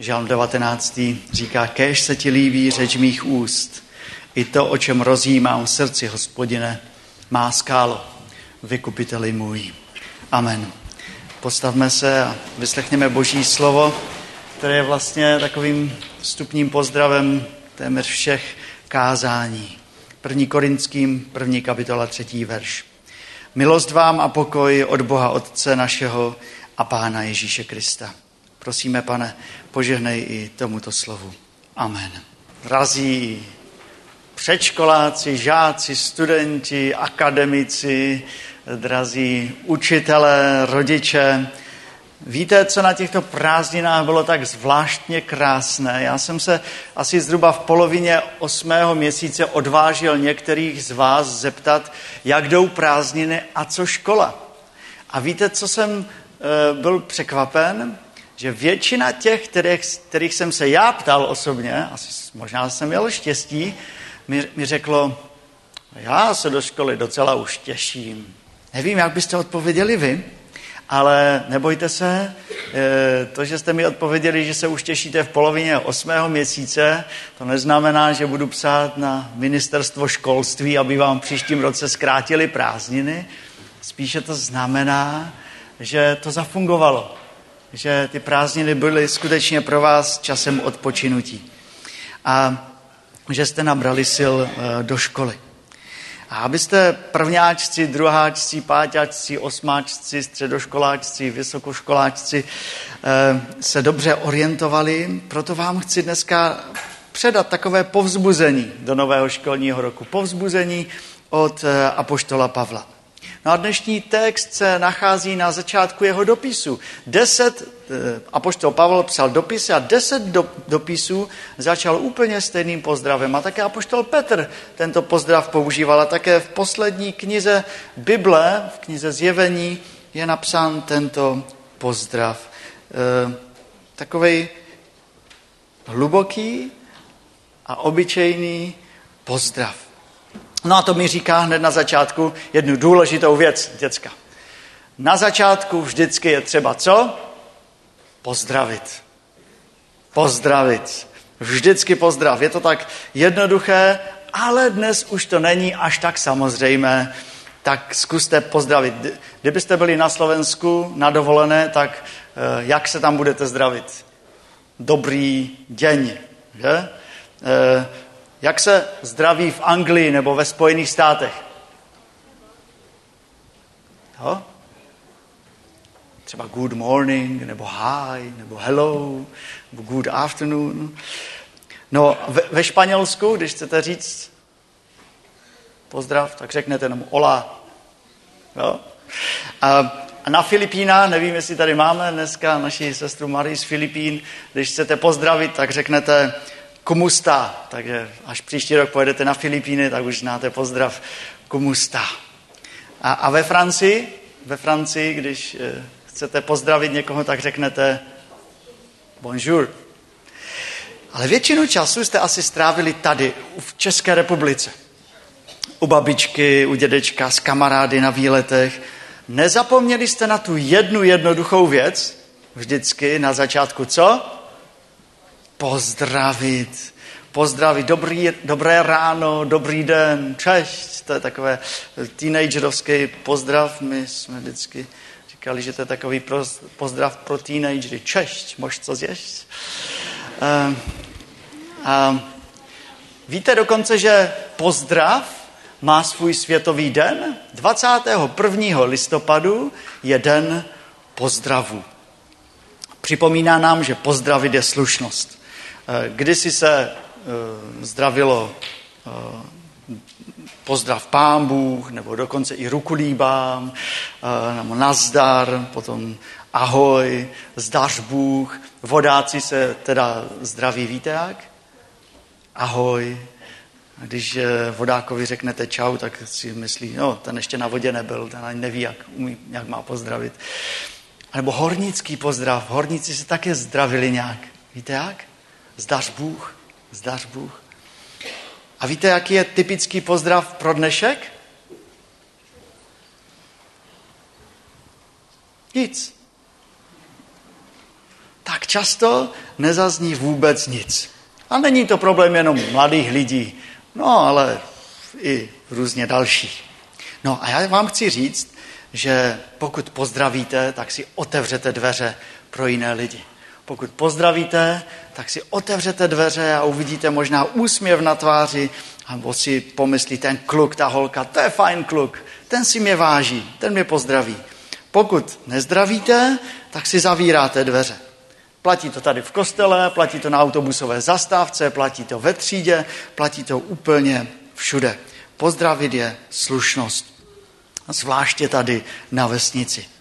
Žalm 19. říká, kež se ti líbí řeč mých úst, i to, o čem rozjímám v srdci, hospodine, má skálo, vykupiteli můj. Amen. Postavme se a vyslechněme Boží slovo, které je vlastně takovým vstupním pozdravem téměř všech kázání. První Korinským, první kapitola, třetí verš. Milost vám a pokoj od Boha Otce našeho a Pána Ježíše Krista. Prosíme, pane, požehnej i tomuto slovu. Amen. Razí předškoláci, žáci, studenti, akademici, drazí učitelé, rodiče. Víte, co na těchto prázdninách bylo tak zvláštně krásné? Já jsem se asi zhruba v polovině osmého měsíce odvážil některých z vás zeptat, jak jdou prázdniny a co škola. A víte, co jsem e, byl překvapen? Že většina těch, kterých, kterých jsem se já ptal osobně, asi možná jsem měl štěstí, mi, mi řeklo, já se do školy docela už těším. Nevím, jak byste odpověděli vy, ale nebojte se, eh, to, že jste mi odpověděli, že se už těšíte v polovině osmého měsíce, to neznamená, že budu psát na ministerstvo školství, aby vám příštím roce zkrátili prázdniny. Spíše to znamená, že to zafungovalo, že ty prázdniny byly skutečně pro vás časem odpočinutí. A že jste nabrali sil eh, do školy. A abyste prvňáčci, druháčci, páťáčci, osmáčci, středoškoláčci, vysokoškoláčci eh, se dobře orientovali, proto vám chci dneska předat takové povzbuzení do nového školního roku. Povzbuzení od eh, Apoštola Pavla. No a dnešní text se nachází na začátku jeho dopisu. Deset, eh, apoštol Pavel psal dopisy a deset do, dopisů začal úplně stejným pozdravem. A také apoštol Petr tento pozdrav používal. A také v poslední knize Bible, v knize Zjevení, je napsán tento pozdrav. E, takovej hluboký a obyčejný pozdrav. No a to mi říká hned na začátku jednu důležitou věc, děcka. Na začátku vždycky je třeba co? Pozdravit. Pozdravit. Vždycky pozdrav. Je to tak jednoduché, ale dnes už to není až tak samozřejmé. Tak zkuste pozdravit. Kdybyste byli na Slovensku na dovolené, tak eh, jak se tam budete zdravit? Dobrý den. Že? Jak se zdraví v Anglii nebo ve Spojených státech? Jo? Třeba good morning, nebo hi, nebo hello, nebo good afternoon. No, ve, ve Španělsku, když chcete říct pozdrav, tak řeknete jenom hola. Jo? A, na Filipínách, nevím, jestli tady máme dneska naši sestru Marii z Filipín, když chcete pozdravit, tak řeknete Kumusta. Takže až příští rok pojedete na Filipíny, tak už znáte pozdrav Kumusta. A, a ve Francii, ve Francii, když eh, chcete pozdravit někoho, tak řeknete bonjour. Ale většinu času jste asi strávili tady, v České republice. U babičky, u dědečka, s kamarády na výletech. Nezapomněli jste na tu jednu jednoduchou věc, vždycky na začátku co? Pozdravit. Pozdravit, dobrý, dobré ráno, dobrý den, čest. To je takové teenagerovský pozdrav. My jsme vždycky říkali, že to je takový pozdrav pro teenagery. Čest, můžeš co zjeść? A, a víte dokonce, že pozdrav má svůj světový den. 21. listopadu je den pozdravu. Připomíná nám, že pozdravit je slušnost. Eh, kdysi se eh, zdravilo eh, pozdrav pán Bůh, nebo dokonce i ruku líbám, nebo nazdar, potom ahoj, zdař Bůh. Vodáci se teda zdraví, víte jak? Ahoj. A když vodákovi řeknete čau, tak si myslí, no, ten ještě na vodě nebyl, ten ani neví, jak, umí, jak má pozdravit. Nebo hornický pozdrav. Horníci se také zdravili nějak. Víte jak? Zdař Bůh, zdař Bůh. A víte, jaký je typický pozdrav pro dnešek? Nic. tak často nezazní vůbec nic. A není to problém jenom mladých lidí, no ale i různě dalších. No a já vám chci říct, že pokud pozdravíte, tak si otevřete dveře pro jiné lidi. Pokud pozdravíte, tak si otevřete dveře a uvidíte možná úsměv na tváři, a si pomyslí ten kluk, ta holka, to je fajn kluk, ten si mě váží, ten mě pozdraví. Pokud nezdravíte, tak si zavíráte dveře. Platí to tady v kostele, platí to na autobusové zastávce, platí to ve třídě, platí to úplně všude. Pozdravit je slušnost. Zvláště tady na vesnici.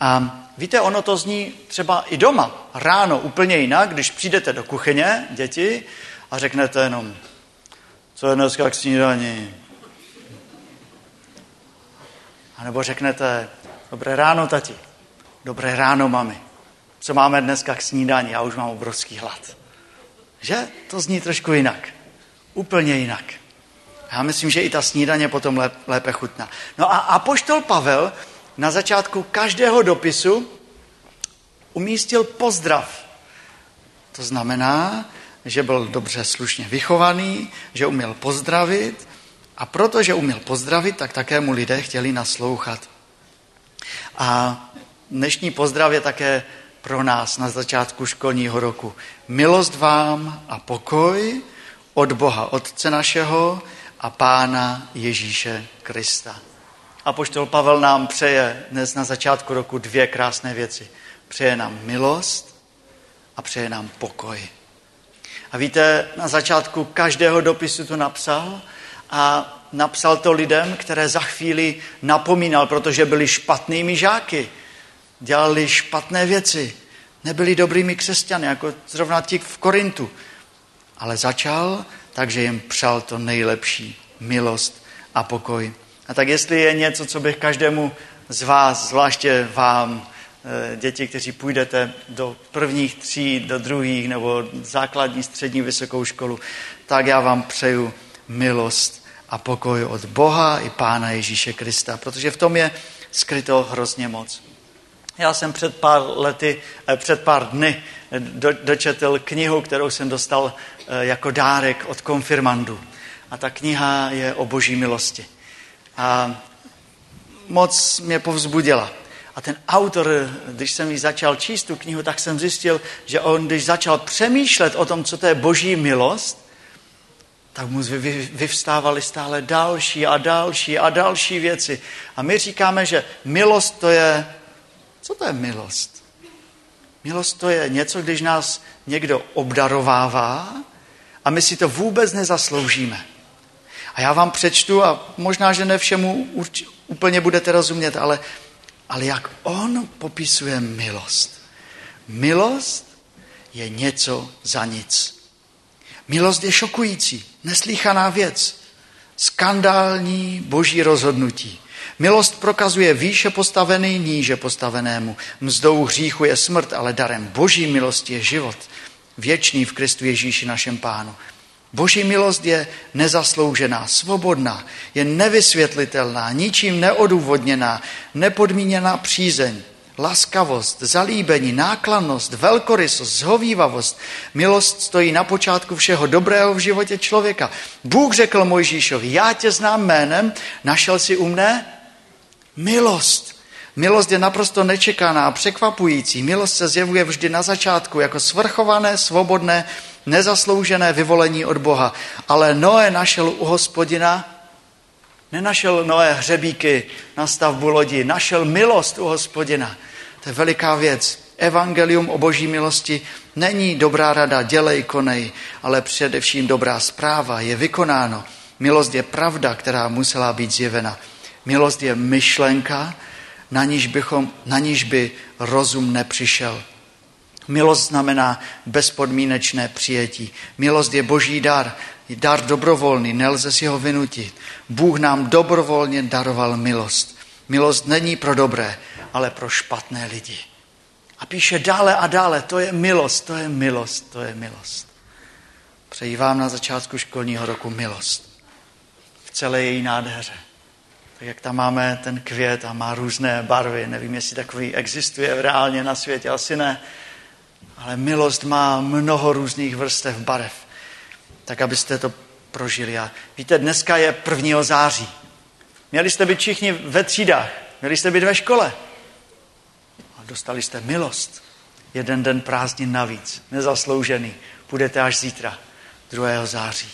A víte, ono to zní třeba i doma, ráno úplně jinak, když přijdete do kuchyně, děti, a řeknete jenom, co je dneska k snídaní. A nebo řeknete, dobré ráno, tati. Dobré ráno, mami. Co máme dneska k snídani? Já už mám obrovský hlad. Že? To zní trošku jinak. Úplně jinak. Já myslím, že i ta snídaně potom lépe chutná. No a apoštol Pavel na začátku každého dopisu umístil pozdrav. To znamená, že byl dobře slušně vychovaný, že uměl pozdravit a protože uměl pozdravit, tak také mu lidé chtěli naslouchat. A dnešní pozdrav je také pro nás na začátku školního roku. Milost vám a pokoj od Boha Otce našeho a Pána Ježíše Krista. A poštol Pavel nám přeje dnes na začátku roku dvě krásné věci. Přeje nám milost a přeje nám pokoj. A víte, na začátku každého dopisu to napsal a napsal to lidem, které za chvíli napomínal, protože byli špatnými žáky, dělali špatné věci, nebyli dobrými křesťany, jako zrovna ti v Korintu. Ale začal, takže jim přál to nejlepší, milost a pokoj. A tak jestli je něco, co bych každému z vás, zvláště vám, Eh, děti, kteří půjdete do prvních tří, do druhých nebo základní, střední, vysokou školu, tak já vám přeju milost a pokoj od Boha i Pána Ježíše Krista, protože v tom je skryto hrozně moc. Já jsem před pár lety, eh, před pár dny do, dočetl knihu, kterou jsem dostal eh, jako dárek od konfirmandu. A ta kniha je o boží milosti. A moc mě povzbudila. A ten autor, když jsem ji začal číst tu knihu, tak jsem zjistil, že on, když začal přemýšlet o tom, co to je boží milost, tak mu vyvstávaly stále další a další a další věci. A my říkáme, že milost to je... Co to je milost? Milost to je něco, když nás někdo obdarovává a my si to vůbec nezasloužíme. A já vám přečtu a možná, že ne všemu úplně budete rozumět, ale ale jak on popisuje milost. Milost je něco za nic. Milost je šokující, neslíchaná věc, skandální boží rozhodnutí. Milost prokazuje výše postavený níže postavenému. Mzdou hříchu je smrt, ale darem boží milosti je život. Věčný v Kristu Ježíši našem pánu. Boží milost je nezasloužená, svobodná, je nevysvětlitelná, ničím neodůvodněná, nepodmíněná přízeň, laskavost, zalíbení, nákladnost, velkorysost, zhovývavost. Milost stojí na počátku všeho dobrého v životě člověka. Bůh řekl Mojžíšovi, já tě znám jménem, našel si u mne milost. Milost je naprosto nečekaná a překvapující. Milost se zjevuje vždy na začátku jako svrchované, svobodné, nezasloužené vyvolení od Boha. Ale Noé našel u hospodina, nenašel Noé hřebíky na stavbu lodi, našel milost u hospodina. To je veliká věc. Evangelium o boží milosti není dobrá rada, dělej, konej, ale především dobrá zpráva, je vykonáno. Milost je pravda, která musela být zjevena. Milost je myšlenka, na níž, bychom, na níž by rozum nepřišel. Milost znamená bezpodmínečné přijetí. Milost je boží dar, dar dobrovolný, nelze si ho vynutit. Bůh nám dobrovolně daroval milost. Milost není pro dobré, ale pro špatné lidi. A píše dále a dále, to je milost, to je milost, to je milost. Přeji vám na začátku školního roku milost. V celé její nádheře. Tak jak tam máme ten květ a má různé barvy, nevím, jestli takový existuje reálně na světě, asi ne Ale milost má mnoho různých vrstev barev, tak abyste to prožili. A víte, dneska je 1. září. Měli jste být všichni ve třídách, měli jste být ve škole. A dostali jste milost. Jeden den prázdnin navíc, nezasloužený. Půjdete až zítra, 2. září.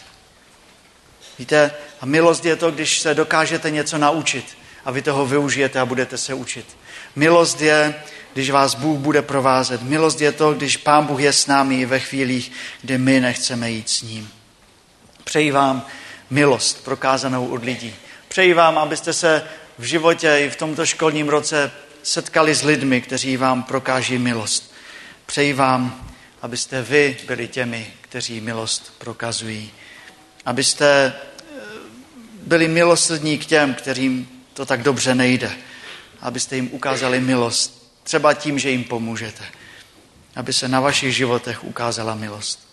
Víte, a milost je to, když se dokážete něco naučit a vy toho využijete a budete se učit. Milost je, když vás Bůh bude provázet. Milost je to, když Pán Bůh je s námi ve chvílích, kdy my nechceme jít s ním. Přeji vám milost prokázanou od lidí. Přeji vám, abyste se v životě i v tomto školním roce setkali s lidmi, kteří vám prokáží milost. Přeji vám, abyste vy byli těmi, kteří milost prokazují. Abyste byli milosrdní k těm, kterým to tak dobře nejde. Abyste jim ukázali milost, třeba tím, že jim pomůžete. Aby se na vašich životech ukázala milost.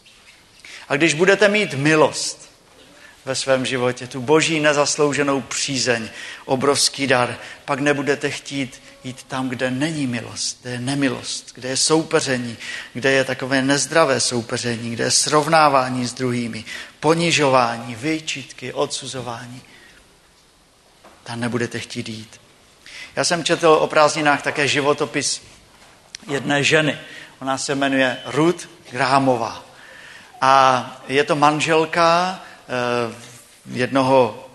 A když budete mít milost ve svém životě, tu boží nezaslouženou přízeň, obrovský dar, pak nebudete chtít jít tam, kde není milost, kde je nemilost, kde je soupeření, kde je takové nezdravé soupeření, kde je srovnávání s druhými, ponižování, vyčítky, odsuzování. Tam nebudete chtít jít. Já jsem četl o prázdninách také životopis jedné ženy. Ona se jmenuje Ruth Grahamová. A je to manželka jednoho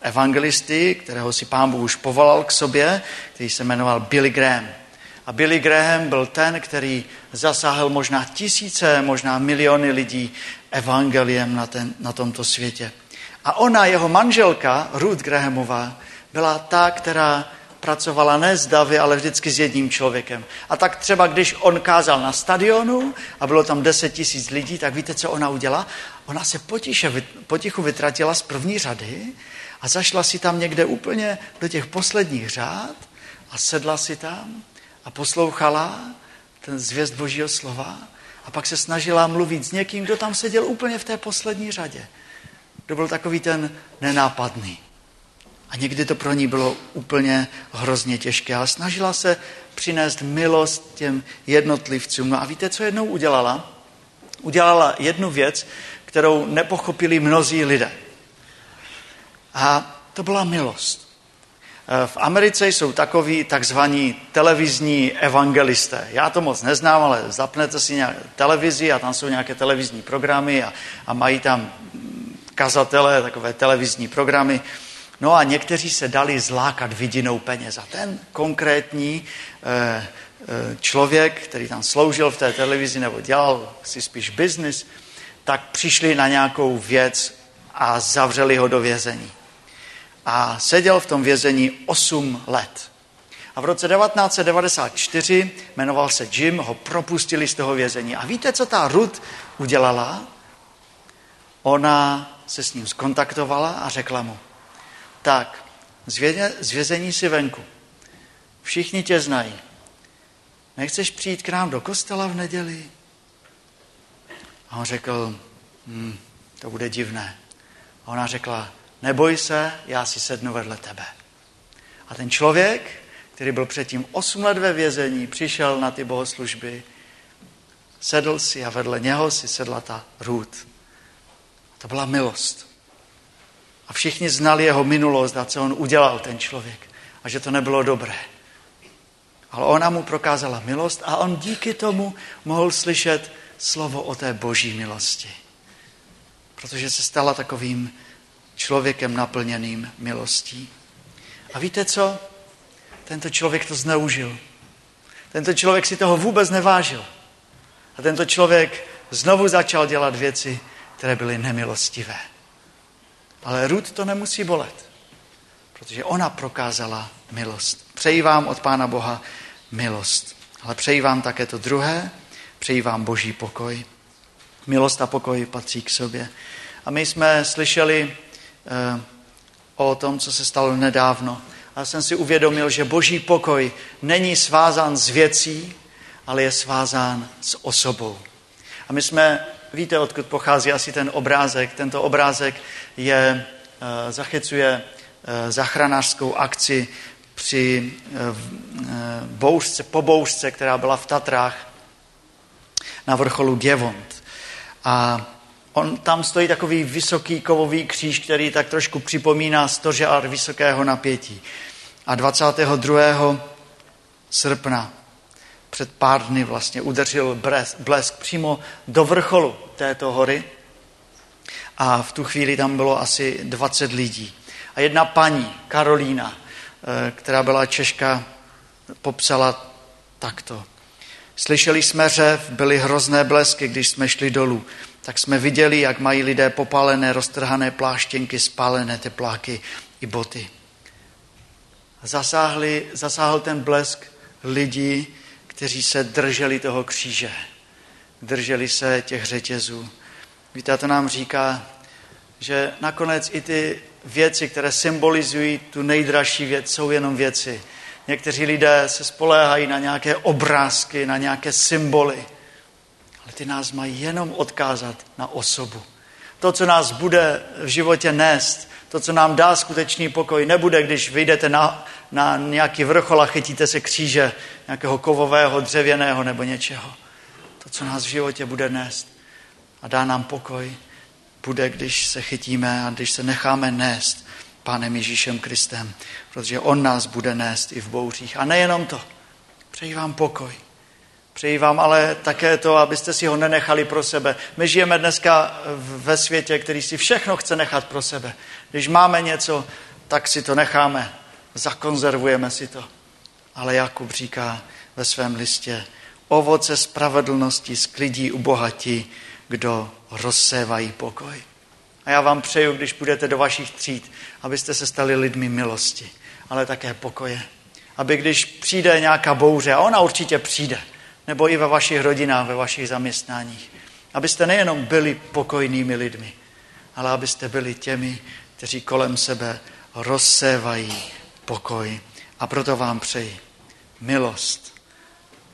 evangelisty, kterého si pán Bůh už povolal k sobě, který se jmenoval Billy Graham. A Billy Graham byl ten, který zasáhl možná tisíce, možná miliony lidí evangeliem na, ten, na tomto světě. A ona, jeho manželka, Ruth Grahamová, byla ta, která pracovala ne s davy, ale vždycky s jedním člověkem. A tak třeba, když on kázal na stadionu a bylo tam 10 tisíc lidí, tak víte, co ona udělala? Ona se potiše, potichu vytratila z první řady a zašla si tam někde úplně do těch posledních řád a sedla si tam a poslouchala ten zvěst Božího slova a pak se snažila mluvit s někým, kdo tam seděl úplně v té poslední řadě. Kdo byl takový ten nenápadný. A někdy to pro ní bylo úplně hrozně těžké, ale snažila se přinést milost těm jednotlivcům. No a víte, co jednou udělala? Udělala jednu věc, kterou nepochopili mnozí lidé. A to byla milost. E, v Americe jsou takoví takzvaní televizní evangelisté. Já to moc neznám, ale zapnete si nějak televizi a tam jsou nějaké televizní programy a, a mají tam kazatele, takové televizní programy. No a někteří se dali zlákat vidinou peněz. A ten konkrétní e, člověk, který tam sloužil v té televizi nebo dělal si spíš biznis, tak přišli na nějakou věc a zavřeli ho do vězení a seděl v tom vězení 8 let. A v roce 1994, jmenoval se Jim, ho propustili z toho vězení. A víte, co ta Ruth udělala? Ona se s ním skontaktovala a řekla mu, tak, z vězení si venku. Všichni tě znají. Nechceš přijít k nám do kostela v neděli? A on řekl, hm, to bude divné. A ona řekla, neboj se, já si sednu vedle tebe. A ten člověk, který byl předtím 8 let ve vězení, přišel na ty bohoslužby, sedl si a vedle něho si sedla ta Ruth. To byla milost. A všichni znali jeho minulost a co on udělal, ten člověk. A že to nebylo dobré. Ale ona mu prokázala milost a on díky tomu mohl slyšet slovo o té boží milosti. Protože se stala takovým člověkem naplněným milostí. A víte co? Tento člověk to zneužil. Tento člověk si toho vůbec nevážil. A tento člověk znovu začal dělat věci, které byly nemilostivé. Ale Rud to nemusí bolet, protože ona prokázala milost. Přeji vám od Pána Boha milost. Ale přeji vám také to druhé, přeji vám boží pokoj. Milost a pokoj patří k sobě. A my jsme slyšeli Eh, o tom, co se stalo nedávno. A jsem si uvědomil, že boží pokoj není svázán s věcí, ale je svázán s osobou. A my jsme, víte, odkud pochází asi ten obrázek. Tento obrázek je, eh, zachycuje eh, zachranářskou akci při bouřce, po bouřce, která byla v Tatrách na vrcholu Gevont. A on, tam stojí takový vysoký kovový kříž, který tak trošku připomíná stožár vysokého napětí. A 22. srpna před pár dny vlastně udeřil blesk přímo do vrcholu této hory a v tu chvíli tam bylo asi 20 lidí. A jedna paní, Karolína, eh, která byla Češka, popsala takto. Slyšeli jsme řev, byly hrozné blesky, když jsme šli dolů. Tak jsme viděli, jak mají lidé popálené, roztrhané pláštěnky, spálené tepláky i boty. Zasáhli, zasáhl ten blesk lidí, kteří se drželi toho kříže. Drželi se těch řetězů. Víte, to nám říká, že nakonec i ty věci, které symbolizují tu nejdražší věc, jsou jenom věci. Někteří lidé se spoléhají na nějaké obrázky, na nějaké symboly, ale ty nás mají jenom odkázat na osobu. To, co nás bude v životě nést, to, co nám dá skutečný pokoj, nebude, když vyjdete na, na nějaký vrchol a chytíte se kříže nějakého kovového, dřevěného nebo něčeho. To, co nás v životě bude nést a dá nám pokoj, bude, když se chytíme a když se necháme nést Pánem Ježíšem Kristem, protože On nás bude nést i v bouřích. A nejenom to. Přeji vám pokoj. Přeji vám ale také to, abyste si ho nenechali pro sebe. My žijeme dneska ve světě, který si všechno chce nechat pro sebe. Když máme něco, tak si to necháme, zakonzervujeme si to. Ale Jakub říká ve svém listě, ovoce spravedlnosti sklidí u bohatí, kdo rozsévají pokoj. A já vám přeju, když půjdete do vašich tříd, abyste se stali lidmi milosti, ale také pokoje. Aby když přijde nějaká bouře, a ona určitě přijde, nebo i ve vašich rodinách, ve vašich zaměstnáních, abyste nejenom byli pokojnými lidmi, ale abyste byli těmi, kteří kolem sebe rozsévají pokoj. A proto vám přeji milost,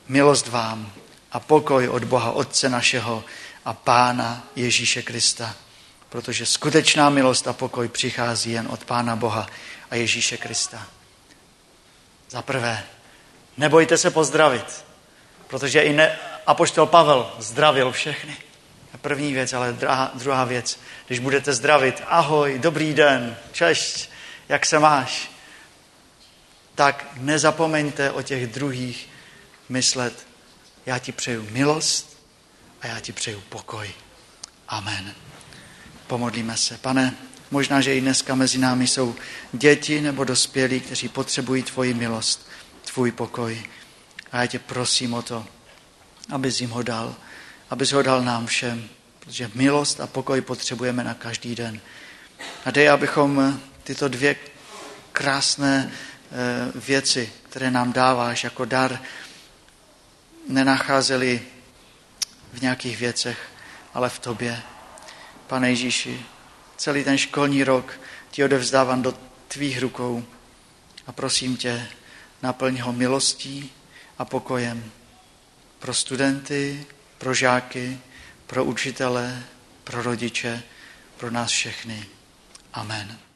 milost vám a pokoj od Boha Otce našeho a Pána Ježíše Krista. Protože skutečná milost a pokoj přichází jen od Pána Boha a Ježíše Krista. Za prvé, nebojte se pozdravit, protože i ne, apoštol Pavel zdravil všechny. První věc, ale druhá, druhá věc, když budete zdravit, ahoj, dobrý den, češť, jak se máš, tak nezapomeňte o těch druhých myslet. Já ti přeju milost a já ti přeju pokoj. Amen. Pomodlíme se. Pane, možná, že i dneska mezi námi jsou děti nebo dospělí, kteří potřebují tvoji milost, tvůj pokoj. A já tě prosím o to, abys jim ho dal, abys ho dal nám všem, protože milost a pokoj potřebujeme na každý den. A dej, abychom tyto dvě krásné eh, věci, které nám dáváš jako dar, nenacházeli v nějakých věcech, ale v tobě. Pane Ježíši, celý ten školní rok ti odevzdávám do tvých rukou a prosím tě, naplň ho milostí a pokojem pro studenty, pro žáky, pro učitele, pro rodiče, pro nás všechny. Amen.